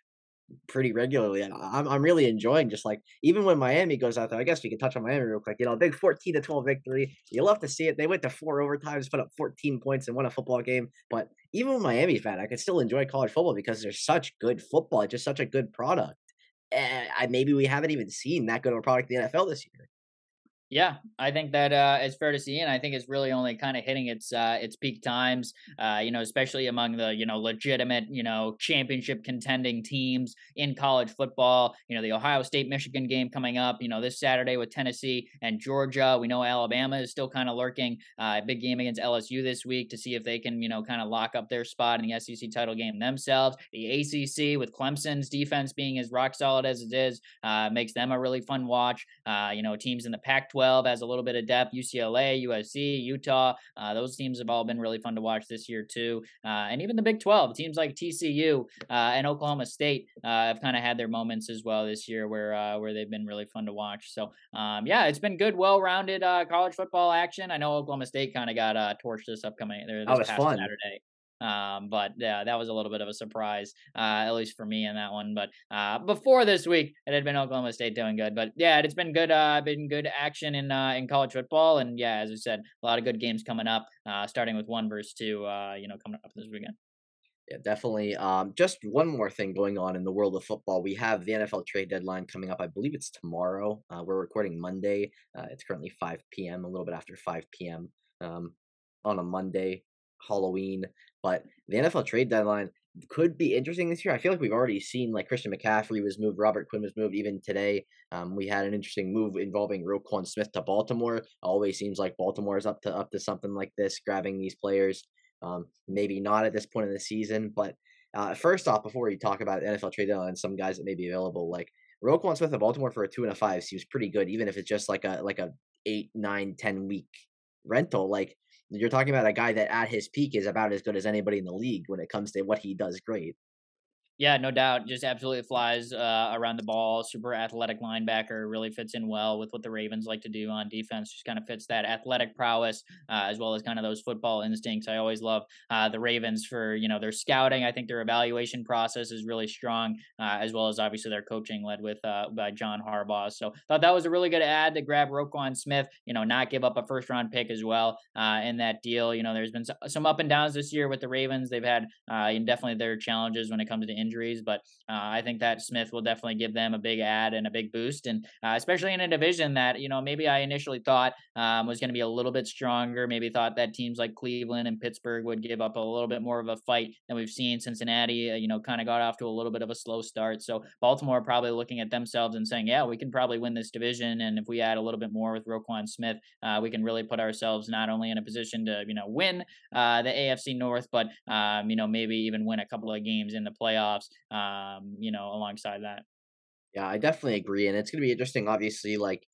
pretty regularly and I'm I'm really enjoying just like even when Miami goes out there I guess we can touch on Miami real quick you know big 14 to 12 victory you love to see it they went to four overtimes put up 14 points and won a football game but even with Miami fan I could still enjoy college football because there's such good football it's just such a good product and I maybe we haven't even seen that good of a product in the NFL this year yeah, I think that uh, it's fair to see, and I think it's really only kind of hitting its uh, its peak times. Uh, you know, especially among the you know legitimate you know championship contending teams in college football. You know, the Ohio State Michigan game coming up. You know, this Saturday with Tennessee and Georgia. We know Alabama is still kind of lurking. Uh, big game against LSU this week to see if they can you know kind of lock up their spot in the SEC title game themselves. The ACC with Clemson's defense being as rock solid as it is uh, makes them a really fun watch. Uh, you know, teams in the Pac 12 has a little bit of depth. UCLA, USC, Utah, uh, those teams have all been really fun to watch this year too. Uh, and even the Big 12 teams like TCU uh, and Oklahoma State uh, have kind of had their moments as well this year where uh, where they've been really fun to watch. So um, yeah, it's been good, well-rounded college football action. I know Oklahoma State kind of got torched this upcoming this oh, past fun. Saturday. Um, but yeah, that was a little bit of a surprise, uh, at least for me in that one. But uh, before this week, it had been Oklahoma State doing good. But yeah, it's been good. Uh, been good action in uh, in college football, and yeah, as we said, a lot of good games coming up. Uh, starting with one versus two, uh, you know, coming up this weekend. Yeah, definitely. Um, just one more thing going on in the world of football. We have the NFL trade deadline coming up. I believe it's tomorrow. Uh, we're recording Monday. Uh, it's currently 5 p.m., a little bit after 5 p.m. Um, on a Monday, Halloween. But the NFL trade deadline could be interesting this year. I feel like we've already seen like Christian McCaffrey was moved, Robert Quinn was moved. Even today, um, we had an interesting move involving Roquan Smith to Baltimore. Always seems like Baltimore is up to up to something like this, grabbing these players. Um, maybe not at this point in the season, but uh, first off, before we talk about the NFL trade deadline some guys that may be available, like Roquan Smith of Baltimore for a two and a five seems pretty good, even if it's just like a like a eight, nine, ten week rental. Like you're talking about a guy that at his peak is about as good as anybody in the league when it comes to what he does great. Yeah, no doubt. Just absolutely flies uh, around the ball. Super athletic linebacker. Really fits in well with what the Ravens like to do on defense. Just kind of fits that athletic prowess uh, as well as kind of those football instincts. I always love uh, the Ravens for you know their scouting. I think their evaluation process is really strong, uh, as well as obviously their coaching led with uh, by John Harbaugh. So thought that was a really good ad to grab Roquan Smith. You know, not give up a first round pick as well uh, in that deal. You know, there's been some up and downs this year with the Ravens. They've had definitely their challenges when it comes to injuries, but uh, I think that Smith will definitely give them a big ad and a big boost, and uh, especially in a division that you know maybe I initially thought um, was going to be a little bit stronger. Maybe thought that teams like Cleveland and Pittsburgh would give up a little bit more of a fight than we've seen. Cincinnati, uh, you know, kind of got off to a little bit of a slow start. So Baltimore probably looking at themselves and saying, yeah, we can probably win this division, and if we add a little bit more with Roquan Smith, uh, we can really put ourselves not only in a position to you know win uh, the AFC North, but um, you know maybe even win a couple of games in the playoffs um, you know, alongside that. Yeah, I definitely agree, and it's going to be interesting. Obviously, like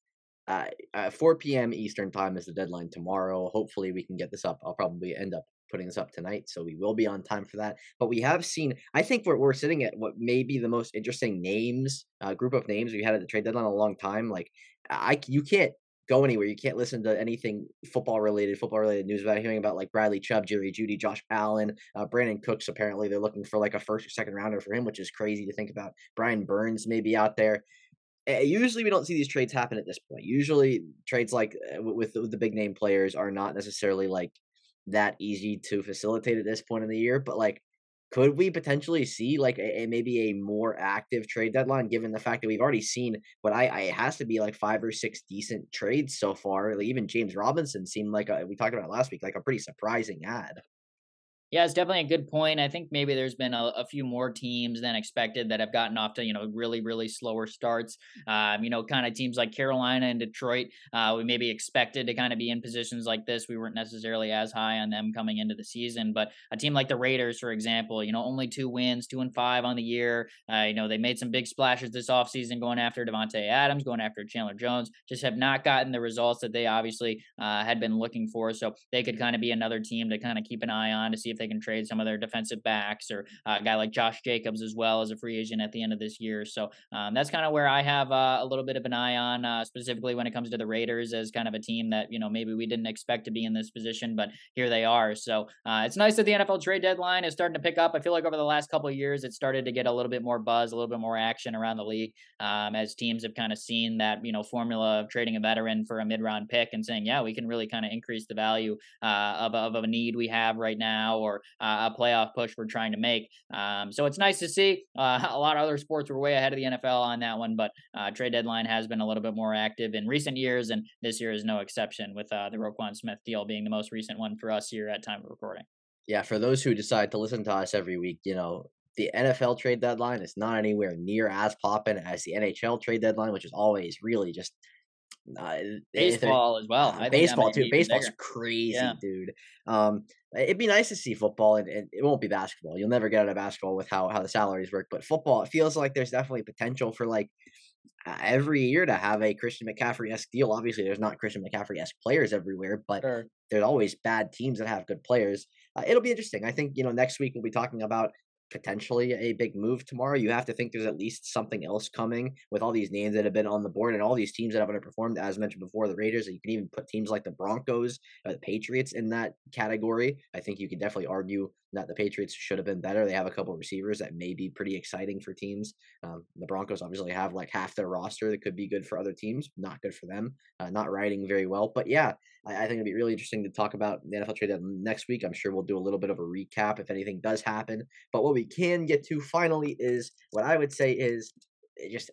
uh, 4 p.m. Eastern time is the deadline tomorrow. Hopefully, we can get this up. I'll probably end up putting this up tonight, so we will be on time for that. But we have seen, I think we're we're sitting at what may be the most interesting names, uh, group of names we had at the trade deadline a long time. Like, I you can't go anywhere. You can't listen to anything football related, football related news without hearing about like Bradley Chubb, Jerry Jeudy, Josh Allen, uh, Brandin Cooks. Apparently, they're looking for like a first or second rounder for him, which is crazy to think about. Brian Burns may be out there. Uh, usually, we don't see these trades happen at this point. Usually, trades like with, with the big name players are not necessarily like that easy to facilitate at this point in the year. But like could we potentially see like a, a, maybe a more active trade deadline given the fact that we've already seen what I, I it has to be like five or six decent trades so far? Like even james robinson seemed like a, we talked about last week like a pretty surprising ad yeah, it's definitely a good point. I think maybe there's been a, a, few more teams than expected that have gotten off to you know really really slower starts. Um, you know, kind of teams like Carolina and Detroit. Uh, we maybe expected to kind of be in positions like this. We weren't necessarily as high on them coming into the season, but a team like the Raiders, for example, you know, only two wins, two and five on the year. Uh, you know, they made some big splashes this offseason going after Davante Adams, going after Chandler Jones. Just have not gotten the results that they obviously uh, had been looking for. So they could kind of be another team to kind of keep an eye on to see if they can trade some of their defensive backs or uh, a guy like Josh Jacobs as well as a free agent at the end of this year. So um, that's kind of where I have uh, a little bit of an eye on, uh, specifically when it comes to the Raiders as kind of a team that you know maybe we didn't expect to be in this position, but here they are. So uh, it's nice that the NFL trade deadline is starting to pick up. I feel like over the last couple of years, it started to get a little bit more buzz, a little bit more action around the league um, as teams have kind of seen that you know formula of trading a veteran for a mid-round pick and saying, yeah, we can really kind of increase the value uh, of, of a need we have right now or uh, a playoff push we're trying to make. Um, so it's nice to see. Uh, (laughs) a lot of other sports were way ahead of the NFL on that one, but uh, trade deadline has been a little bit more active in recent years, and this year is no exception. With uh, the Roquan Smith deal being the most recent one for us here at time of recording. Yeah, for those who decide to listen to us every week, you know, the NFL trade deadline is not anywhere near as popping as the NHL trade deadline, which is always really just uh, baseball as well. Uh, baseball too. Baseball's bigger. crazy, yeah. dude. Um, it'd be nice to see football, and, and, it won't be basketball. You'll never get out of basketball with how how the salaries work. But football, it feels like there's definitely potential for like uh, every year to have a Christian McCaffrey esque deal. Obviously, there's not Christian McCaffrey esque players everywhere, but sure. there's always bad teams that have good players. Uh, it'll be interesting. I think you know next week we'll be talking about potentially a big move tomorrow. You have to think there's at least something else coming with all these names that have been on the board and all these teams that have underperformed. As mentioned before, the Raiders. You can even put teams like the Broncos, uh, the Patriots in that category. I think you could definitely argue that the Patriots should have been better. They have a couple receivers that may be pretty exciting for teams. Um, the Broncos obviously have like half their roster that could be good for other teams, not good for them, uh, not riding very well. But yeah, I, I, think it'd be really interesting to talk about the NFL trade next week. I'm sure we'll do a little bit of a recap if anything does happen. But what we can get to finally is what I would say is just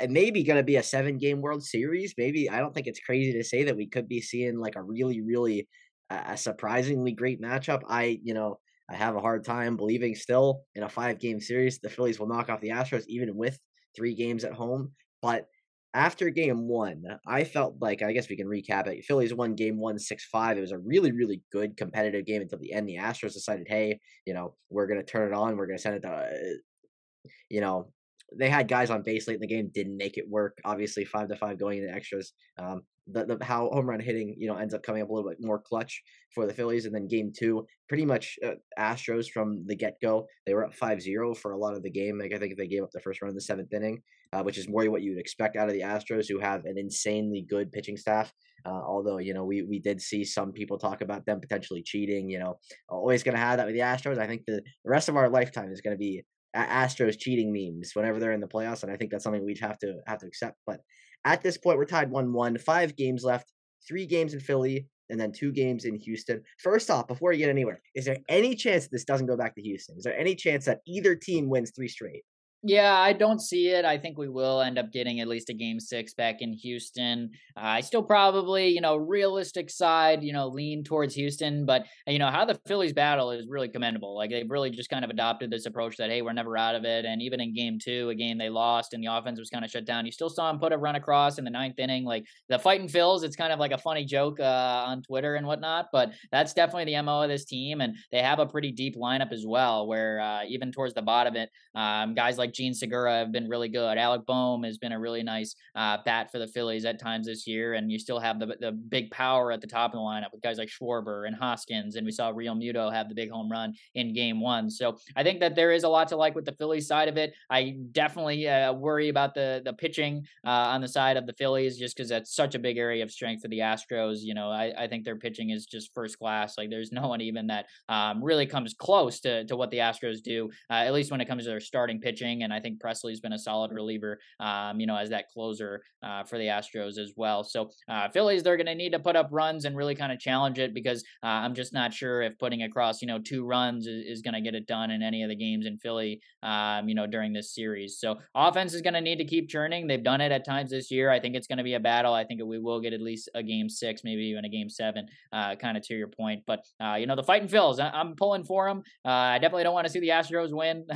it may be going to be a seven game World Series. Maybe I don't think it's crazy to say that we could be seeing like a really, really a surprisingly great matchup. I, you know, I have a hard time believing still in a five game series the Phillies will knock off the Astros even with three games at home. But after game one, I felt like I guess we can recap it. Phillies won game one six five. It was a really, really good competitive game until the end. The Astros decided, hey, you know, we're gonna turn it on. We're gonna send it to, uh, you know, they had guys on base late in the game, didn't make it work. Obviously, five to five going into extras. Um, the, the how home run hitting, you know, ends up coming up a little bit more clutch for the Phillies. And then game two, pretty much uh, Astros from the get go. They were up 5-0 for a lot of the game. Like I think if they gave up the first run in the seventh inning, uh, which is more what you would expect out of the Astros, who have an insanely good pitching staff. Uh, although you know we we did see some people talk about them potentially cheating. You know, always going to have that with the Astros. I think the, the rest of our lifetime is going to be Astros cheating memes whenever they're in the playoffs, and I think that's something we'd have to have to accept. But at this point, we're tied one-one. Five games left. Three games in Philly, and then two games in Houston. First off, before you get anywhere, is there any chance that this doesn't go back to Houston? Is there any chance that either team wins three straight? Yeah, I don't see it. I think we will end up getting at least a game six back in Houston. I still probably, you know, realistic side, you know, lean towards Houston, but you know how the Phillies battle is really commendable. Like they've really just kind of adopted this approach that hey, we're never out of it. And even in game two, a game they lost and the offense was kind of shut down, you still saw them put a run across in the ninth inning. Like the fighting Phils, it's kind of like a funny joke uh, on Twitter and whatnot, but that's definitely the mo of this team, and they have a pretty deep lineup as well, where uh, even towards the bottom of it, um, guys like Jean Segura have been really good. Alec Bohm has been a really nice uh, bat for the Phillies at times this year, and you still have the the big power at the top of the lineup with guys like Schwarber and Hoskins, and we saw Realmuto have the big home run in Game One. So I think that there is a lot to like with the Phillies side of it. I definitely uh, worry about the the pitching uh, on the side of the Phillies just because that's such a big area of strength for the Astros. You know, I, I think their pitching is just first class. Like there's (laughs) no one even that um, really comes close to to what the Astros do, uh, at least when it comes to their starting pitching. And I think Pressly's been a solid reliever, um, you know, as that closer uh, for the Astros as well. So uh, Phillies, they're going to need to put up runs and really kind of challenge it because uh, I'm just not sure if putting across, you know, two runs is, is going to get it done in any of the games in Philly, um, you know, during this series. So offense is going to need to keep churning. They've done it at times this year. I think it's going to be a battle. I think we will get at least a game six, maybe even a game seven, uh, kind of to your point. But, uh, you know, the fighting Phils, I- am pulling for them. Uh, I definitely don't want to see the Astros win,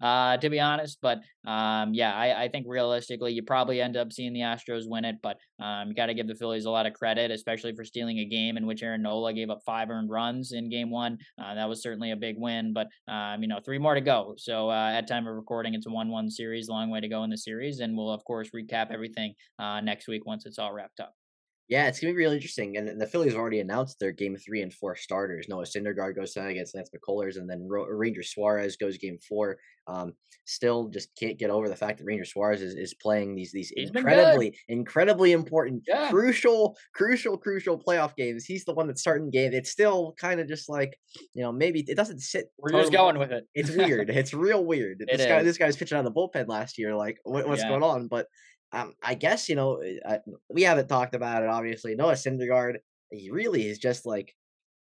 (laughs) to be honest. But um, yeah, I, I, think realistically, you probably end up seeing the Astros win it, but um, you got to give the Phillies a lot of credit, especially for stealing a game in which Aaron Nola gave up five earned runs in Game One. Uh, that was certainly a big win, but um, you know, three more to go. So uh, at time of recording, it's a one-one series, long way to go in the series, and we'll of course recap everything uh, next week once it's all wrapped up. Yeah, it's gonna be really interesting. And the Phillies have already announced their game three and four starters. Noah Syndergaard goes tonight against Lance McCullers, and then Ranger Suarez goes game four. Um, still, just can't get over the fact that Ranger Suarez is, is playing these these He's incredibly incredibly important, yeah. crucial, crucial, crucial playoff games. He's the one that's starting game. It's still kind of just like you know maybe it doesn't sit. We're totally, just going with it. it's (laughs) weird. It's real weird. It this is. guy this guy's pitching out of the bullpen last year. Like what, what's yeah. going on? But um, I guess you know uh, we haven't talked about it. Obviously, Noah Syndergaard, he really is just like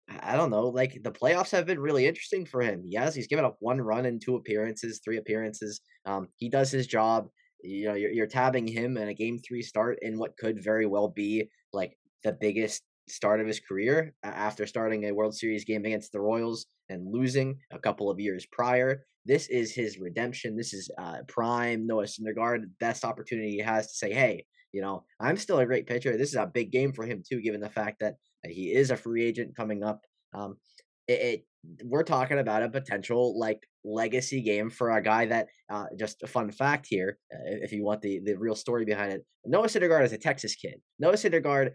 I don't know. Like the playoffs have been really interesting for him. Yes, he's given up one run in two appearances, three appearances. Um, he does his job. You know, you're, you're tabbing him in a game three start in what could very well be like the biggest start of his career after starting a World Series game against the Royals and losing a couple of years prior. This is his redemption. This is uh, prime Noah Syndergaard, best opportunity he has to say, hey, you know, I'm still a great pitcher. This is a big game for him too, given the fact that he is a free agent coming up. Um, it, it we're talking about a potential like legacy game for a guy that uh, just a fun fact here uh, if you want the the real story behind it noah syndergaard is a texas kid noah syndergaard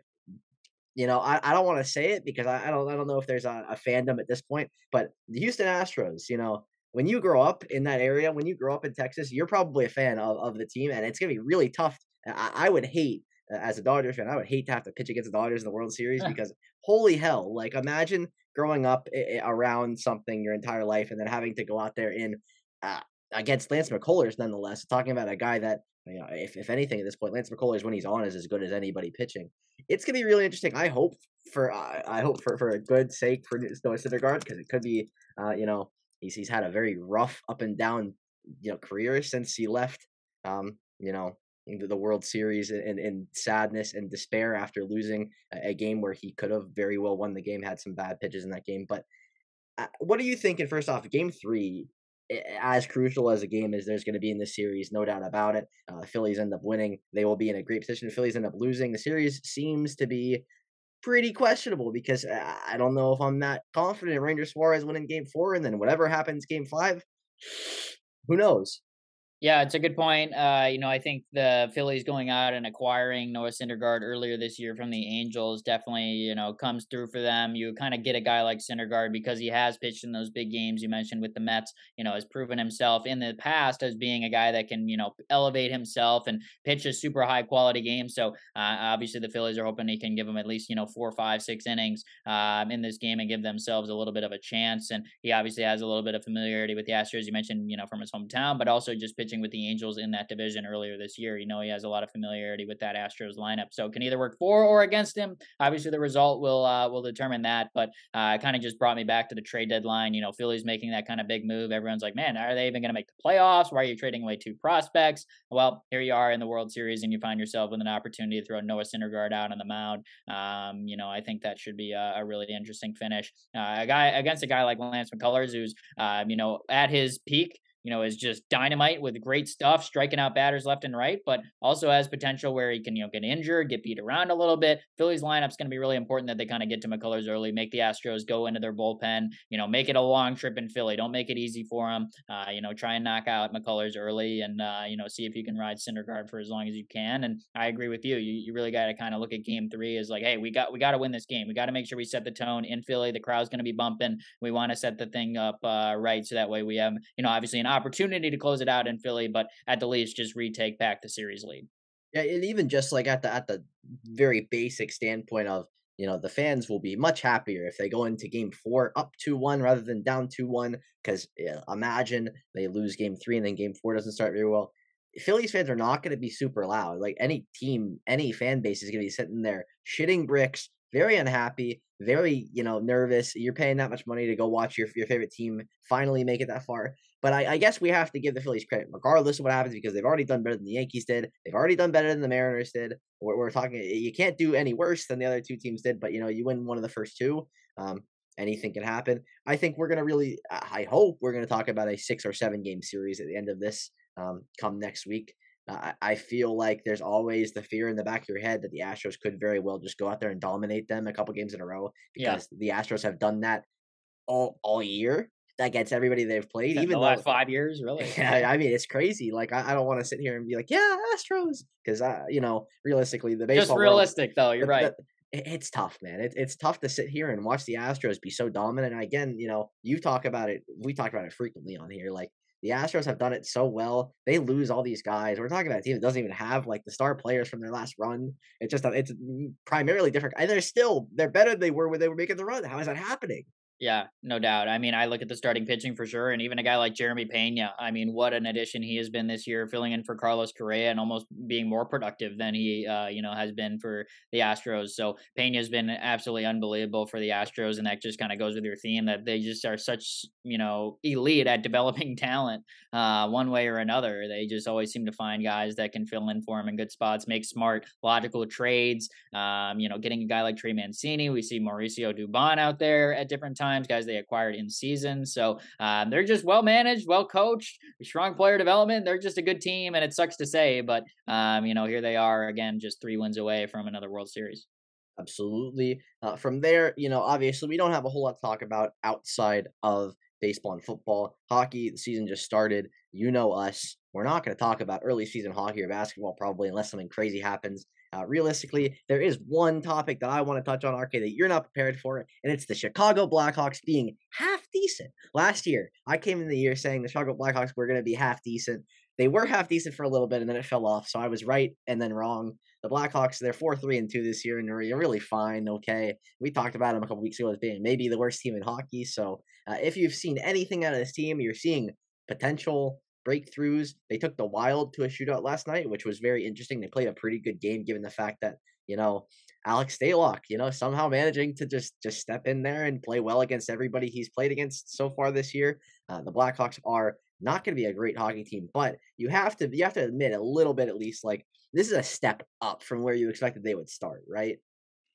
you know, I, I don't want to say it because I, I don't I don't know if there's a, a fandom at this point, but the Houston Astros, you know, when you grow up in that area, when you grow up in Texas, you're probably a fan of, of the team, and it's gonna be really tough. I, I would hate as a Dodgers fan, I would hate to have to pitch against the Dodgers in the World Series (laughs) because holy hell, like imagine growing up around something your entire life and then having to go out there in uh, against Lance McCullers, nonetheless, talking about a guy that you know, if, if anything at this point, Lance McCullers when he's on is as good as anybody pitching. It's gonna be really interesting. I hope for uh, I hope for, for a good sake for Noah Syndergaard because it could be uh, you know he's he's had a very rough up and down you know career since he left um, you know the World Series in, in sadness and despair after losing a, game where he could have very well won the game, had some bad pitches in that game. But uh, what are you thinking? First off, game three, as crucial as a game as there's going to be in this series, no doubt about it. Uh, Phillies end up winning; they will be in a great position. Phillies end up losing. The series seems to be pretty questionable because uh, I don't know if I'm that confident Ranger Suarez winning Game Four, and then whatever happens Game Five, who knows? Yeah, it's a good point. Uh, you know, I think the Phillies going out and acquiring Noah Syndergaard earlier this year from the Angels definitely, you know, comes through for them. You kind of get a guy like Syndergaard because he has pitched in those big games you mentioned with the Mets, you know, has proven himself in the past as being a guy that can, you know, elevate himself and pitch a super high quality game. So uh, obviously the Phillies are hoping he can give them at least, you know, four, five, six innings um, in this game and give themselves a little bit of a chance. And he obviously has a little bit of familiarity with the Astros. You mentioned, you know, from his hometown, but also just pitching with the Angels in that division earlier this year. You know, he has a lot of familiarity with that Astros lineup, so it can either work for or against him. Obviously, the result will uh, will determine that. But uh, it kind of just brought me back to the trade deadline. You know, Philly's making that kind of big move. Everyone's like, man, are they even going to make the playoffs? Why are you trading away two prospects? Well, here you are in the World Series, and you find yourself with an opportunity to throw Noah Syndergaard out on the mound. Um, you know, I think that should be a, a really interesting finish. Uh, a guy against a guy like Lance McCullers, who's um, you know at his peak you know, is just dynamite with great stuff, striking out batters left and right, but also has potential where he can, you know, get injured, get beat around a little bit. Philly's lineup's going to be really important that they kind of get to McCullers early, make the Astros go into their bullpen, you know, make it a long trip in Philly. Don't make it easy for them. Uh, you know, try and knock out McCullers early and, uh, you know, see if you can ride Syndergaard for as long as you can. And I agree with you. You, you really got to kind of look at game three as like, hey, we got, we got to win this game. We got to make sure we set the tone in Philly. The crowd's going to be bumping. We want to set the thing up uh, right so that way we have, you know, obviously an opportunity to close it out in Philly, but at the least just retake back the series lead. Yeah, and even just like at the at the very basic standpoint of you know the fans will be much happier if they go into game four up 2-1 rather than down 2-1 because yeah, imagine they lose game three and then game four doesn't start very well phillies fans are not going to be super loud like any team any fan base is going to be sitting there shitting bricks very unhappy, very you know nervous. You're paying that much money to go watch your your favorite team finally make it that far. But I, I guess we have to give the Phillies credit, regardless of what happens, because they've already done better than the Yankees did. They've already done better than the Mariners did. We're, we're talking, you can't do any worse than the other two teams did. But you know, you win one of the first two. Um, anything can happen. I think we're gonna really, I hope we're gonna talk about a six or seven game series at the end of this um, come next week. I feel like there's always the fear in the back of your head that the Astros could very well just go out there and dominate them a couple games in a row because yeah. the Astros have done that all all year against everybody they've played. Even the though, last five years, (laughs) really. Yeah, I mean it's crazy. Like I, I don't want to sit here and be like, yeah, Astros, because I, you know, realistically, the baseball just realistic world, though. You're the, right. The, it's tough, man. It's it's tough to sit here and watch the Astros be so dominant. And again, you know, you talk about it. We talk about it frequently on here. Like the Astros have done it so well. They lose all these guys. We're talking about a team that doesn't even have like the star players from their last run. It's just it's primarily different, and they're still they're better than they were when they were making the run. How is that happening? Yeah, no doubt. I mean, I look at the starting pitching for sure, and even a guy like Jeremy Pena. I mean, what an addition he has been this year, filling in for Carlos Correa and almost being more productive than he, uh, you know, has been for the Astros. So Pena has been absolutely unbelievable for the Astros, and that just kind of goes with your theme that they just are such, you know, elite at (laughs) developing talent, uh, one way or another. They just always seem to find guys that can fill in for them in good spots, make smart, logical trades. Um, you know, getting a guy like Trey Mancini, we see Mauricio Dubon out there at different times times, guys they acquired in season. So um, they're just well managed, well coached, strong player development. They're just a good team, and it sucks to say, but um, you know here they are again, just three wins away from another World Series. Absolutely. Uh, from there, you know, obviously we don't have a whole lot to talk about outside of baseball and football. Hockey, the season just started. You know us. We're not going to talk about early season hockey or basketball probably unless something crazy happens. Uh, realistically, there is one topic that I want to touch on, RK, that you're not prepared for, and it's the Chicago Blackhawks being half decent. Last year, I came in the year saying the Chicago Blackhawks were going to be half decent. they were half decent for a little bit and then it fell off. So I was right and then wrong. The Blackhawks, they're four three and two this year and they're really fine. Okay, we talked about them a couple weeks ago as being maybe the worst team in hockey. So uh, if you've seen anything out of this team, you're seeing potential breakthroughs. They took the Wild to a shootout last night, which was very interesting. They played a pretty good game given the fact that you know Alex Stalock, you know, somehow managing to just just step in there and play well against everybody he's played against so far this year. Uh, the Blackhawks are not going to be a great hockey team, but you have to you have to admit a little bit at least like this is a step up from where you expected they would start, right?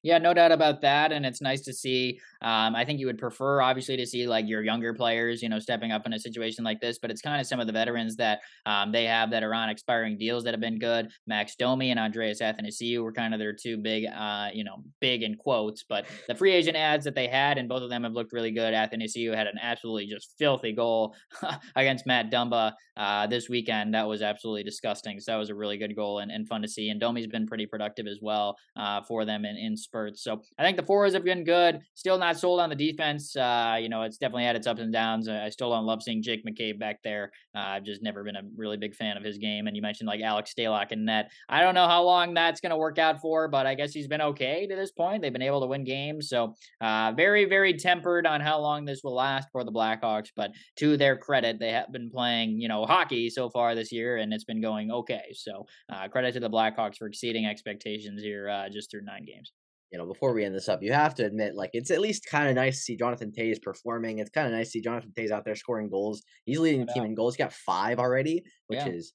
Yeah, no doubt about that. And it's nice to see. Um, I think you would prefer, obviously, to see like your younger players, you know, stepping up in a situation like this. But it's kind of some of the veterans that um, they have that are on expiring deals that have been good. Max Domi and Andreas Athanasiou were kind of their two big, uh, you know, big in quotes. But the free agent ads that they had, and both of them have looked really good. Athanasiou had an absolutely just filthy goal (laughs) against Matt Dumba uh, this weekend. That was absolutely disgusting. So that was a really good goal and, and fun to see. And Domi's been pretty productive as well uh, for them in, in spurts. So I think the forwards have been good. Still not sold on the defense. Uh, you know, it's definitely had its ups and downs. I still don't love seeing Jake McCabe back there. Uh, I've just never been a really big fan of his game. And you mentioned like Alex Stalock in net. I don't know how long that's going to work out for, but I guess he's been okay to this point. They've been able to win games. So uh, very, very tempered on how long this will last for the Blackhawks. But to their credit, they have been playing, you know, hockey so far this year, and it's been going okay. So uh, credit to the Blackhawks for exceeding expectations here uh, just through nine games you know, before we end this up, you have to admit, like, it's at least kind of nice to see Jonathan Toews performing. It's kind of nice to see Jonathan Toews out there scoring goals. He's leading the team in goals. He's got five already, which yeah. is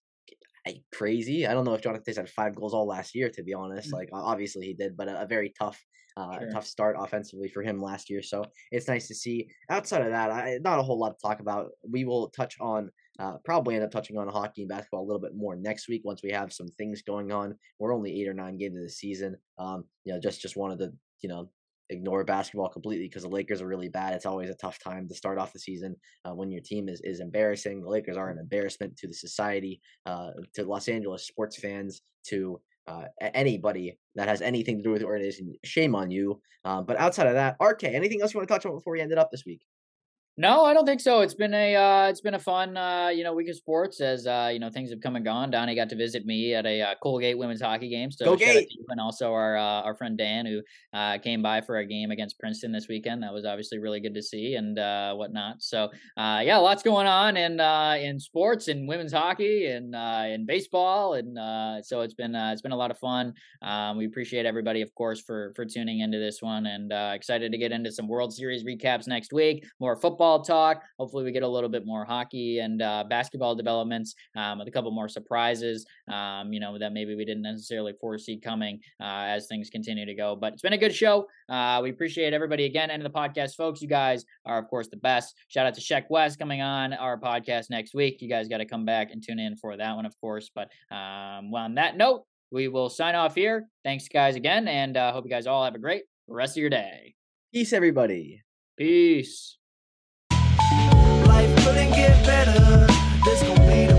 crazy. I don't know if Jonathan Toews had five goals all last year, to be honest. Mm-hmm. Like, obviously he did, but a, a very tough, uh, sure. tough start offensively for him last year. So it's nice to see. Outside of that, I, not a whole lot to talk about. We will touch on uh, probably end up touching on hockey and basketball a little bit more next week once we have some things going on. We're only eight or nine games of the season. Um, you know, just just wanted to you know ignore basketball completely because the Lakers are really bad. It's always a tough time to start off the season uh, when your team is is embarrassing. The Lakers are an embarrassment to the society, uh, to Los Angeles sports fans, to uh, anybody that has anything to do with the organization. Shame on you. Uh, but outside of that, RK, anything else you want to touch on before we end it up this week? No, I don't think so. It's been a uh, it's been a fun uh, you know week of sports as uh, you know things have come and gone. Donnie got to visit me at a uh, Colgate women's hockey game, so Go Gate. and also our uh, our friend Dan who uh, came by for a game against Princeton this weekend. That was obviously really good to see and uh, whatnot. So uh, yeah, lots going on in uh, in sports and women's hockey and uh, in baseball, and uh, so it's been uh, it's been a lot of fun. Um, we appreciate everybody, of course, for for tuning into this one, and uh, excited to get into some World Series recaps next week. More football football talk. Hopefully, we get a little bit more hockey and uh, basketball developments um, with a couple more surprises, um, you know, that maybe we didn't necessarily foresee coming uh, as things continue to go. But it's been a good show. Uh, we appreciate everybody again. End of the podcast, folks. You guys are, of course, the best. Shout out to Sheck Wes coming on our podcast next week. You guys got to come back and tune in for that one, of course. But um, well, on that note, we will sign off here. Thanks, guys, again, and uh, hope you guys all have a great rest of your day. Peace, everybody. Peace couldn't get better. This gon' be the